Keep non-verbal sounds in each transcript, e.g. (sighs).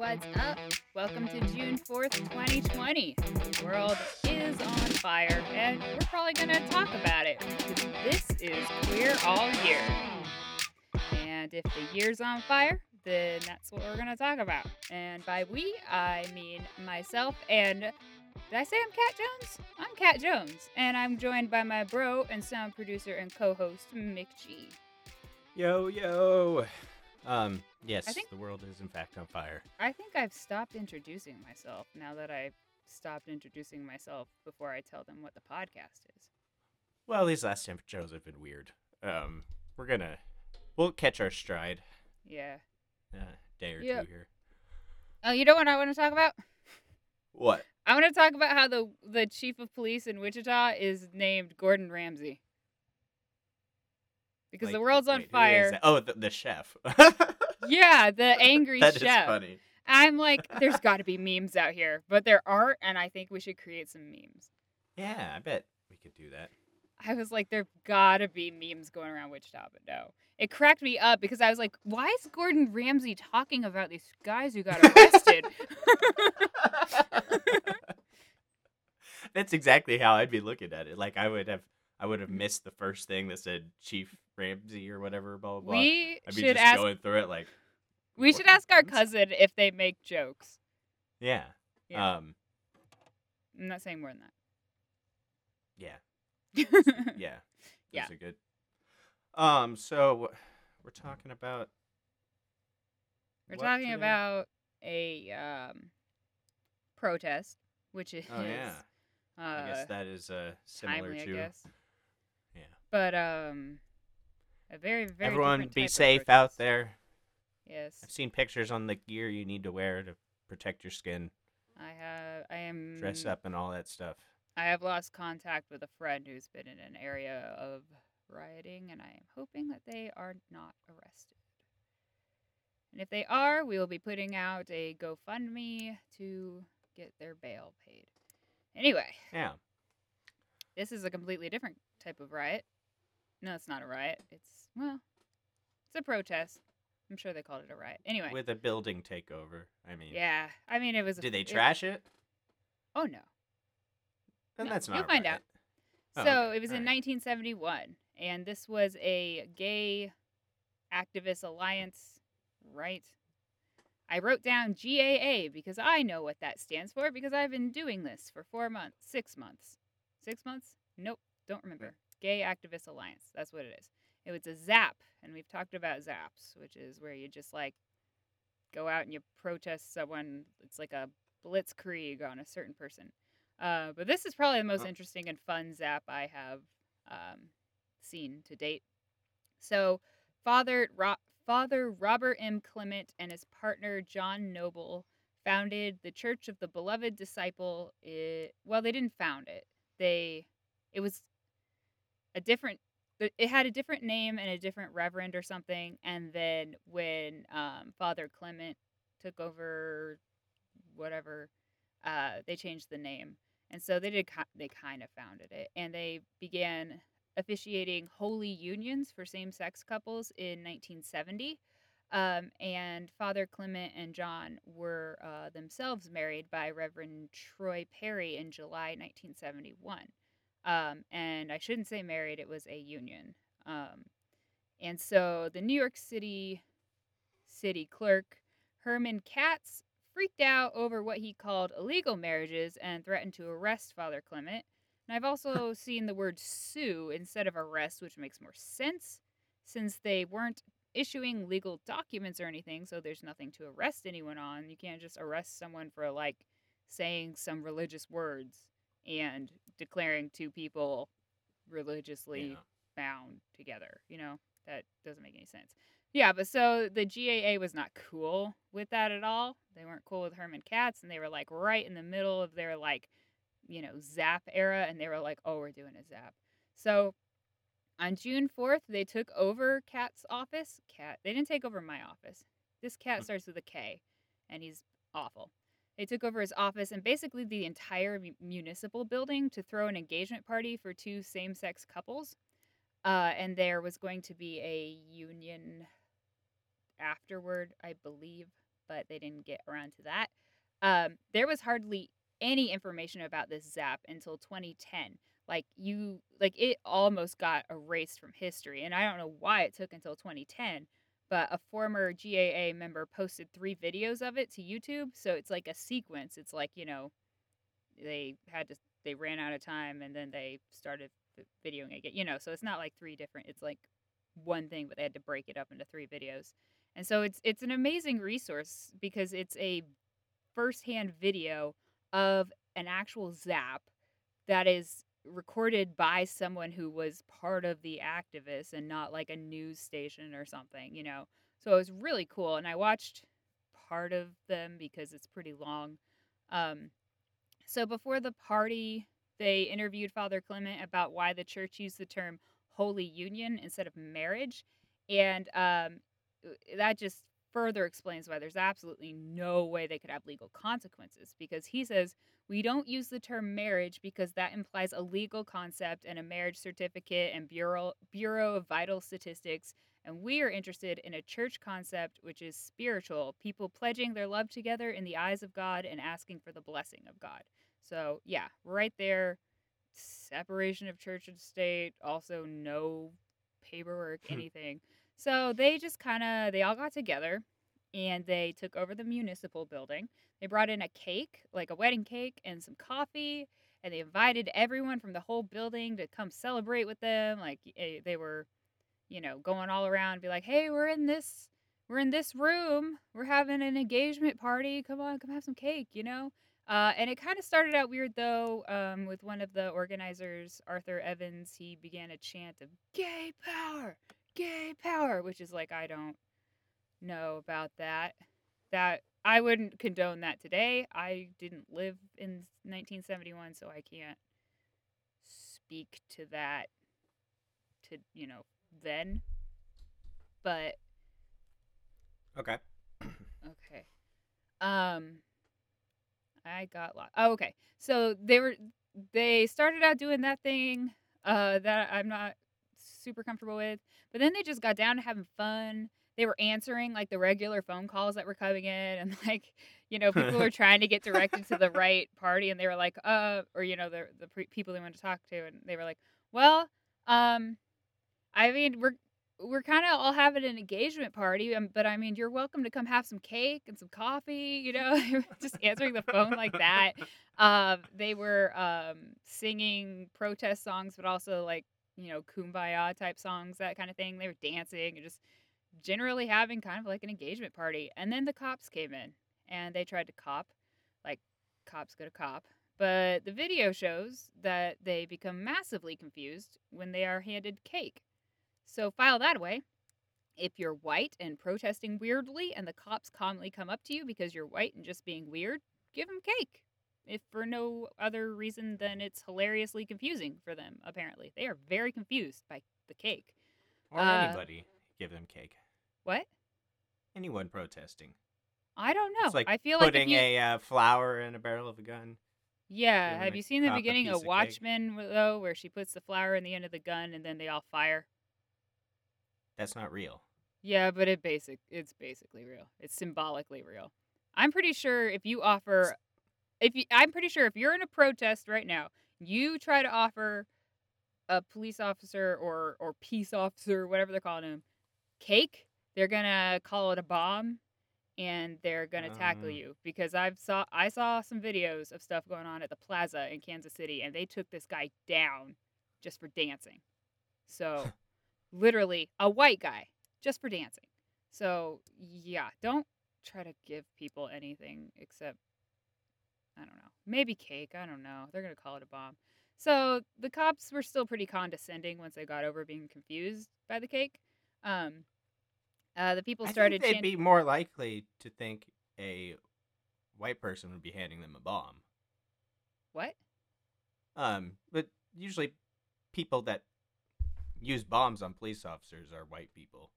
what's up? Welcome to June 4th, 2020. The world is on fire, and we're probably going to talk about it. This is Queer All Year. And if the year's on fire, then that's what we're going to talk about. And by we, I mean myself and. Did I say I'm Cat Jones? I'm Cat Jones, and I'm joined by my bro and sound producer and co host, Mick G. Yo, yo. Um, yes, think- the world is in fact on fire. I think I've stopped introducing myself now that I've stopped introducing myself before I tell them what the podcast is. Well, these last ten shows have been weird. Um, we're gonna, we'll catch our stride. Yeah. Uh, day or Yep. two here. Oh, you know what I want to talk about? What? I want to talk about how the the chief of police in Wichita is named Gordon Ramsay. Because the world's on wait, fire. Oh, the, the chef. (laughs) Yeah, the angry That is chef. funny. I'm like, there's got to be memes out here, but there aren't, and I think we should create some memes. Yeah, I bet we could do that. I was like, there gotta be memes going around Wichita, but no. It cracked me up because I was like, why is Gordon Ramsay talking about these guys who got (laughs) arrested? That's exactly how I'd be looking at it. Like I would have, I would have missed the first thing that said Chief Ramsay or whatever. Blah blah blah. we I'd be should just ask. going through it like, We should ask our cousin if they make jokes. yeah, Yeah. um, I'm not saying more than that. yeah. (laughs) Yeah. Those are good. Um, so we're talking about We're talking today? about a um, protest, which is Oh yeah. uh, (laughs) I guess that is uh similar timely, to I guess. yeah. But um, a very very Everyone be safe out there. Yes, I've seen pictures on the gear you need to wear to protect your skin, I have. I am dress up and all that stuff. I have lost contact with a friend who's been in an area of rioting, and I am hoping that they are not arrested. And if they are, we will be putting out a GoFundMe to get their bail paid. Anyway, Yeah. this is a completely different type of riot. No, it's not a riot. It's, well, it's a protest. I'm sure they called it a riot. Anyway, With a building takeover. I mean yeah. I mean, it was. a- Did they trash it? oh, no. Then No, that's not you'll find out. Oh, so okay. it was in Alright. 1971, and this was a gay activist alliance, right? I wrote down GAA because I know what that stands for because I've been doing this for four months, six months, six months. Nope, don't remember. Gay Activist Alliance. That's what it is. It was a ZAP, and we've talked about ZAPs, which is where you just like go out and you protest someone. It's like a blitzkrieg on a certain person. Uh, but this is probably the most Oh. interesting and fun zap I have um, seen to date. So, Father Ro- Father Robert M. Clement and his partner John Noble founded the Church of the Beloved Disciple. It, well, they didn't found it. They it was a different. It it had a different name and a different reverend or something. And then when um, Father Clement took over, whatever, uh, they changed the name. And so they did. They kind of founded it, and they began officiating holy unions for same-sex couples in 1970. Um, and Father Clement and John were uh, themselves married by Reverend Troy Perry in July 1971. Um, and I shouldn't say married; it was a union. Um, and so the New York City city clerk Herman Katz freaked out over what he called illegal marriages and threatened to arrest Father Clement. And I've (laughs) also seen the word sue instead of arrest, which makes more sense since they weren't issuing legal documents or anything, so there's nothing to arrest anyone on. You can't just arrest someone for like saying some religious words and declaring two people religiously Yeah. bound together. You know, that doesn't make any sense. Yeah, but so the GAA was not cool with that at all. They weren't cool with Herman Katz, and they were like right in the middle of their like, you know, Zap era, and they were like, "Oh, we're doing a Zap." So on June fourth, they took over Kat's office. Cat, they didn't take over my office. This cat Hmm. starts with a K, and he's awful. They took over his office and basically the entire mu- municipal building to throw an engagement party for two same sex couples. Uh, and there was going to be a union afterward, I believe. but they didn't get around to that. Um, there was hardly any information about this zap until 2010. Like you, like it almost got erased from history, and I don't know why it took until 2010. But a former GAA member posted three videos of it to YouTube, so it's like a sequence. It's like you know, they had to, they ran out of time, and then they started videoing again, You know, so it's not like three different. It's like one thing, but they had to break it up into three videos. And so it's it's an amazing resource because it's a firsthand video of an actual zap that is recorded by someone who was part of the activists and not like a news station or something, you know. So it was really cool and I watched part of them because it's pretty long. Um so before the party, they interviewed Father Clement about why the church used the term holy union instead of marriage and um that just further explains why there's absolutely no way they could have legal consequences because he says we don't use the term marriage because that implies a legal concept and a marriage certificate and bureau bureau of vital statistics and we are interested in a church concept which is spiritual people pledging their love together in the eyes of God and asking for the blessing of God so yeah right there separation of church and state also no paperwork Hmm. anything so they just kind of they all got together and they took over the municipal building. They brought in a cake, like a wedding cake and some coffee, and they invited everyone from the whole building to come celebrate with them. Like eh, they were, you know, going all around be like, "Hey, we're in this we're in this room. We're having an engagement party. Come on, come have some cake, you know?" Uh, and it kind of started out weird though, um, with one of the organizers, Arthur Evans. He began a chant of "Gay power, gay power," which is like I don't know about that. That I wouldn't condone that today. I didn't live in 1971, so I can't speak to that to you know then. But Okay. Okay. Um I got lost. Oh, okay. So they were they started out doing that thing uh that I'm not super comfortable with, but then they just got down to having fun. They were answering like the regular phone calls that were coming in and (laughs) like, you know, people were (laughs) trying to get directed to the right party and they were like, uh or you know, the the pre- people they wanted to talk to and they were like, "Well, um I mean, we're we're kind of all having an engagement party, um, but I mean, you're welcome to come have some cake and some coffee. You know, (laughs) just answering the phone like that. Um, they were um, singing protest songs, but also like you know, kumbaya type songs, that kind of thing. They were dancing and just generally having kind of like an engagement party. And then the cops came in and they tried to cop, like cops go to cop. But the video shows that they become massively confused when they are handed cake. So file that away. If you're white and protesting weirdly and the cops calmly come up to you because you're white and just being weird, give them cake. If for no other reason than it's hilariously confusing for them, apparently. They are very confused by the cake. Or Uh, anybody give them cake. What? Anyone protesting. I don't know. It's like I feel like putting you, a uh, flower in a barrel of a gun. yeah. Have you seen the beginning of of cake. Watchmen though, where she puts the flower in the end of the gun and then they all fire? That's not real. Yeah, but it basic it's basically real. It's symbolically real. I'm pretty sure if you offer if you I'm pretty sure if you're in a protest right now, you try to offer a police officer or or peace (laughs) officer, whatever they're calling him, cake, they're going to call it a bomb and they're going to tackle Ah. you because I've saw I saw some videos of stuff going on at the plaza in Kansas City and they took this guy down just for dancing. So, (laughs) literally a white guy just for dancing. So, yeah, don't try to give people anything except I don't know. Maybe cake, I don't know. They're going to call it a bomb. So, the cops were still pretty condescending once they got over being confused by the cake. Um uh, the people started think they'd chan- be more likely to think a white person would be handing them a bomb. what? Um, but usually people that use bombs on police officers are white people.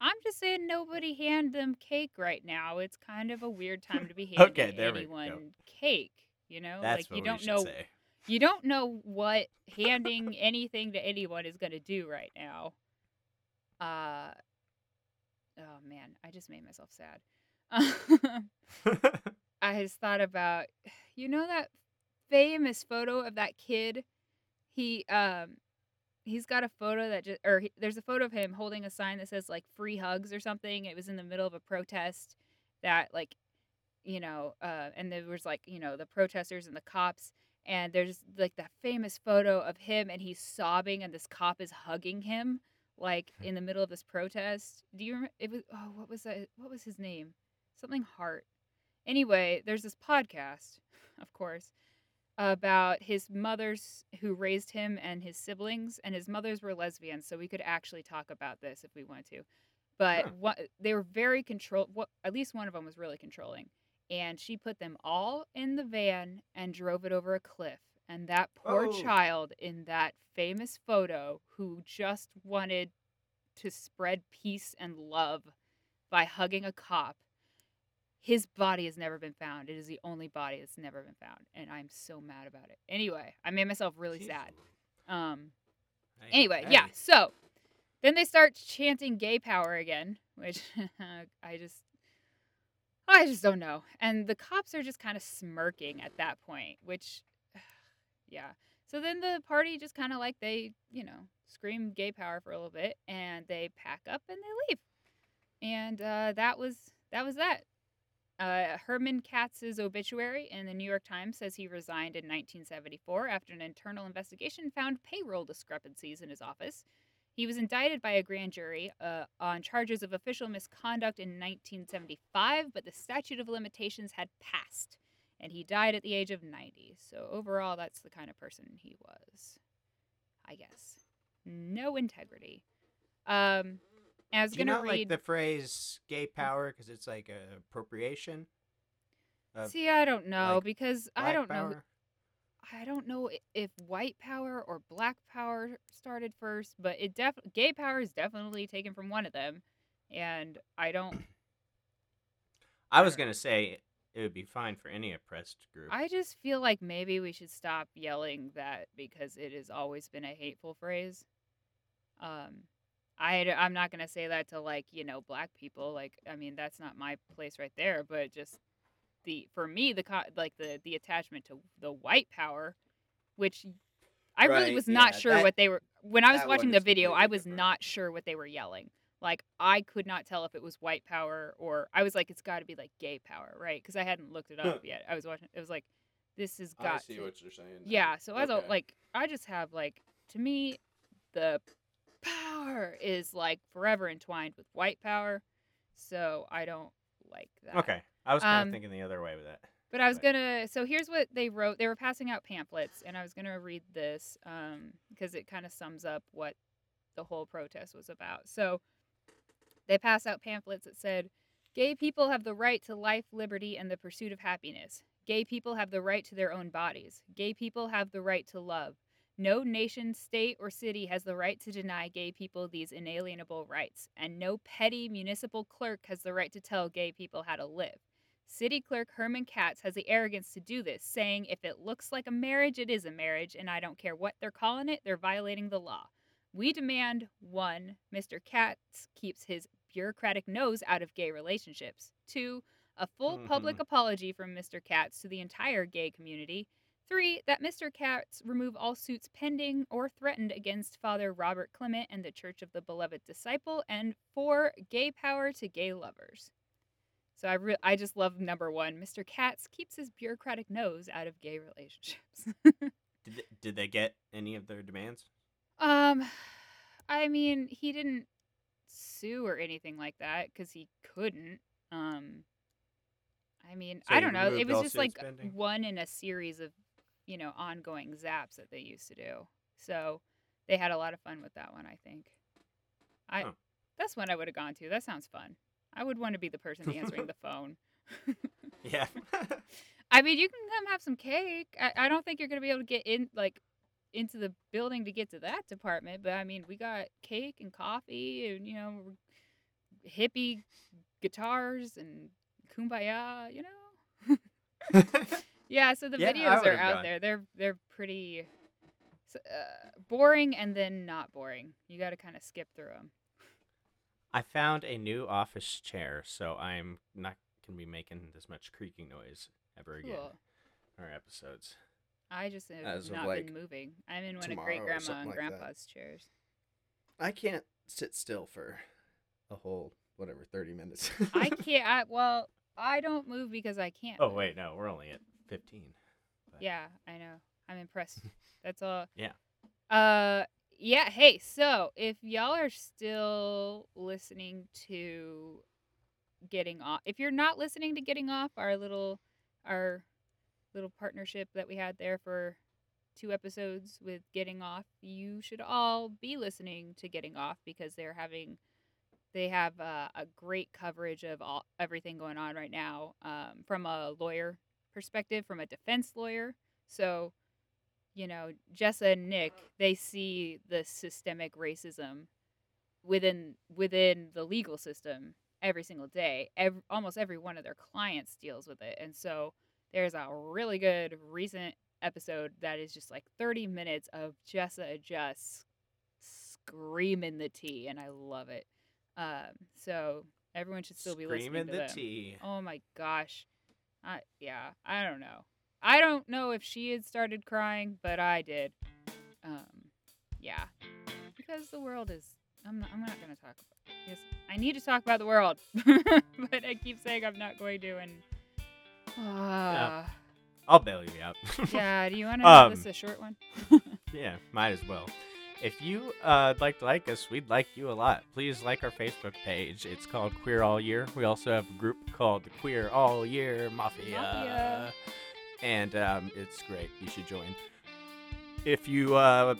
I'm just saying nobody hand them cake right now. It's kind of a weird time to be (laughs) handing Okay, there we go. anyone cake. You know, That's like what you don't know say. you don't know what handing (laughs) anything to anyone is going to do right now. Uh oh man, I just made myself sad. (laughs) I just thought about, (sighs) you know, that famous photo of that kid. He um, he's got a photo that just, or he, there's a photo of him holding a sign that says like "free hugs" or something. It was in the middle of a protest that like, you know, uh, and there was like you know the protesters and the cops, and there's like that famous photo of him and he's sobbing and this cop is hugging him like in the middle of this protest. Do you remember? It was oh, what was that? What was his name? Something Hart. Anyway, there's this podcast, (laughs) of course, about his mothers who raised him and his siblings, and his mothers were lesbians, so we could actually talk about this if we want to. But Huh. what they were very control. What at least one of them was really controlling, and she put them all in the van and drove it over a cliff. And that poor Oh. child in that famous photo who just wanted to spread peace and love by hugging a cop. His body has never been found. It is the only body that's never been found, and I'm so mad about it. Anyway, I made myself really Jeez. sad. Um. Hey, Anyway, yeah. So then they start chanting "gay power" again, which (laughs) I just, I just don't know. And the cops are just kind of smirking at that point, which, (sighs) yeah. So then the party just kind of like they, you know, scream "gay power" for a little bit, and they pack up and they leave. And uh, that was that was that. Uh, Herman Katz's obituary in the New York Times says he resigned in 1974 after an internal investigation found payroll discrepancies in his office. He was indicted by a grand jury uh, on charges of official misconduct in 1975, but the statute of limitations had passed, and he died at the age of 90. So overall, that's the kind of person he was, I guess. No integrity. Um, I was Do you gonna not read. like the phrase "gay power" because it's like a appropriation? of See, I don't know like, because I black don't know. power? I don't know i- if white power or black power started first, but it def gay power is definitely taken from one of them, and I don't. (coughs) I was gonna say it would be fine for any oppressed group. I just feel like maybe we should stop yelling that because it has always been a hateful phrase. Um, I I'm not gonna say that to like you know black people. Like I mean that's not my place right there, but just the for me the co- like the the attachment to the white power, which I really Right, was not yeah, sure that- what they were when I was watching the video. I was different. not sure what they were yelling. Like I could not tell if it was white power or I was like it's got to be like gay power, right? Because I hadn't looked it up (laughs) yet. I was watching. It was like this has got I see to what you're saying. now. yeah, so I don't like I just have like to me the power is like forever entwined with white power. So I don't like that. okay, I was kind of Um, thinking the other way with that. But I was gonna so here's what they wrote. They were passing out pamphlets and I was gonna read this um because it kind of sums up what the whole protest was about. So they passed out pamphlets that said Gay people have the right to life, liberty, and the pursuit of happiness. Gay people have the right to their own bodies. Gay people have the right to love. No nation, state, or city has the right to deny gay people these inalienable rights, and no petty municipal clerk has the right to tell gay people how to live. City Clerk Herman Katz has the arrogance to do this, saying if it looks like a marriage, it is a marriage, and I don't care what they're calling it, they're violating the law. We demand one, Mr. Katz keeps his bureaucratic nose out of gay relationships. Two, a full public Mhm. apology from Mr. Katz to the entire gay community. Three, that Mr. Katz remove all suits pending or threatened against Father Robert Clement and the Church of the Beloved Disciple. And four, gay power to gay lovers. So I re- I just love number one. Mr. Katz keeps his bureaucratic nose out of gay relationships. (laughs) Did they, did they get any of their demands? Um, I mean, he didn't sue or anything like that because he couldn't. Um, I mean, So I don't know. It was just like one in a series of, you know, ongoing zaps that they used to do. So they had a lot of fun with that one. I think. I Huh. that's one I would have gone to. That sounds fun. I would want to be the person answering the (laughs) phone. Yeah. (laughs) I mean, you can come have some cake. I, I don't think you're gonna be able to get in like into the building to get to that department, but I mean, we got cake and coffee and you know hippie guitars and kumbaya. You know. (laughs) Yeah. So the Yeah, videos are out gone. there. They're they're pretty uh, boring and then not boring. You got to kind of skip through them. I found a new office chair, so I'm not gonna be making this much creaking noise ever again Cool. our episodes. I just have As not like, been moving. I'm in one of great grandma and like that. grandpa's chairs. I can't sit still for a whole whatever thirty minutes. I (laughs) can't. I, well, I don't move because I can't. Oh move. wait, no, we're only at fifteen. but- Yeah, I know. I'm impressed. (laughs) That's all. Yeah. Uh, yeah. Hey, so if y'all are still listening to getting off, if you're not listening to getting off, our little, our little partnership that we had there for two episodes with getting off, you should all be listening to getting off because they're having. They have uh, a great coverage of all everything going on right now um, from a lawyer perspective, from a defense lawyer. So, you know, Jessa and Nick, they see the systemic racism within within the legal system every single day. Ev almost every one of their clients deals with it, and so there's a really good recent episode that is just like 30 minutes of Jessa just screaming the tea, and I love it. Um, so everyone should still be listening Screaming to the them. tea. Oh my gosh. I yeah, I don't know. I don't know if she had started crying, but I did. Um yeah. Because the world is I'm not, I'm not going to talk about Yes, I need to talk about the world. (laughs) but I keep saying I'm not going to and uh, I'll bail you out. yeah, do you want to (laughs) Um, this a short one? (laughs) Yeah, might as well. If you uh, like to like us, we'd like you a lot. Please like our Facebook page. It's called Queer All Year. We also have a group called the Queer All Year Mafia. Mafia. And um, it's great. You should join. If you uh,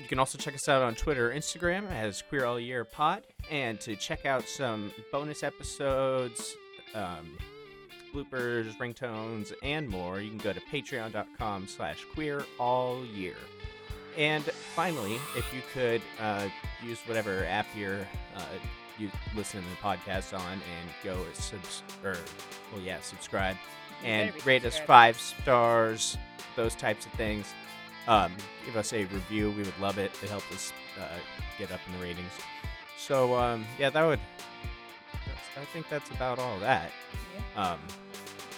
you can also check us out on Twitter or Instagram as Queer All Year Pod. And to check out some bonus episodes, um, bloopers, ringtones, and more, you can go to patreon.com slash queer all year. And finally, if you could uh, use whatever app you're uh, you listen to the podcast on and go subs or well yeah subscribe and rate us five stars those types of things. Um, give us a review. We would love it. It helps us uh, get up in the ratings. So um, yeah that would that's, I think that's about all that. Yeah. um,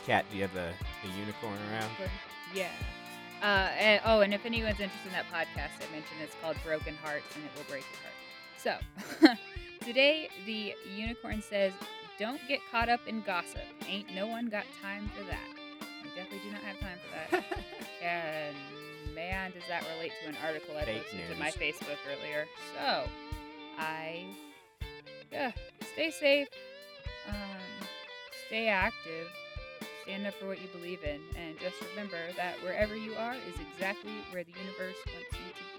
Cat do you have the, the unicorn around? Yeah. Uh, and, oh, and if anyone's interested in that podcast I mentioned, it's called Broken Harts and it will break your heart. So, (laughs) today the unicorn says, Don't get caught up in gossip. Ain't no one got time for that. We definitely do not have time for that. (laughs) and man, does that relate to an article I Fake posted to my. Facebook earlier. So, I, yeah, stay safe, um, stay active, stand up for what you believe in, and just remember that wherever you are is exactly where the universe wants you to be.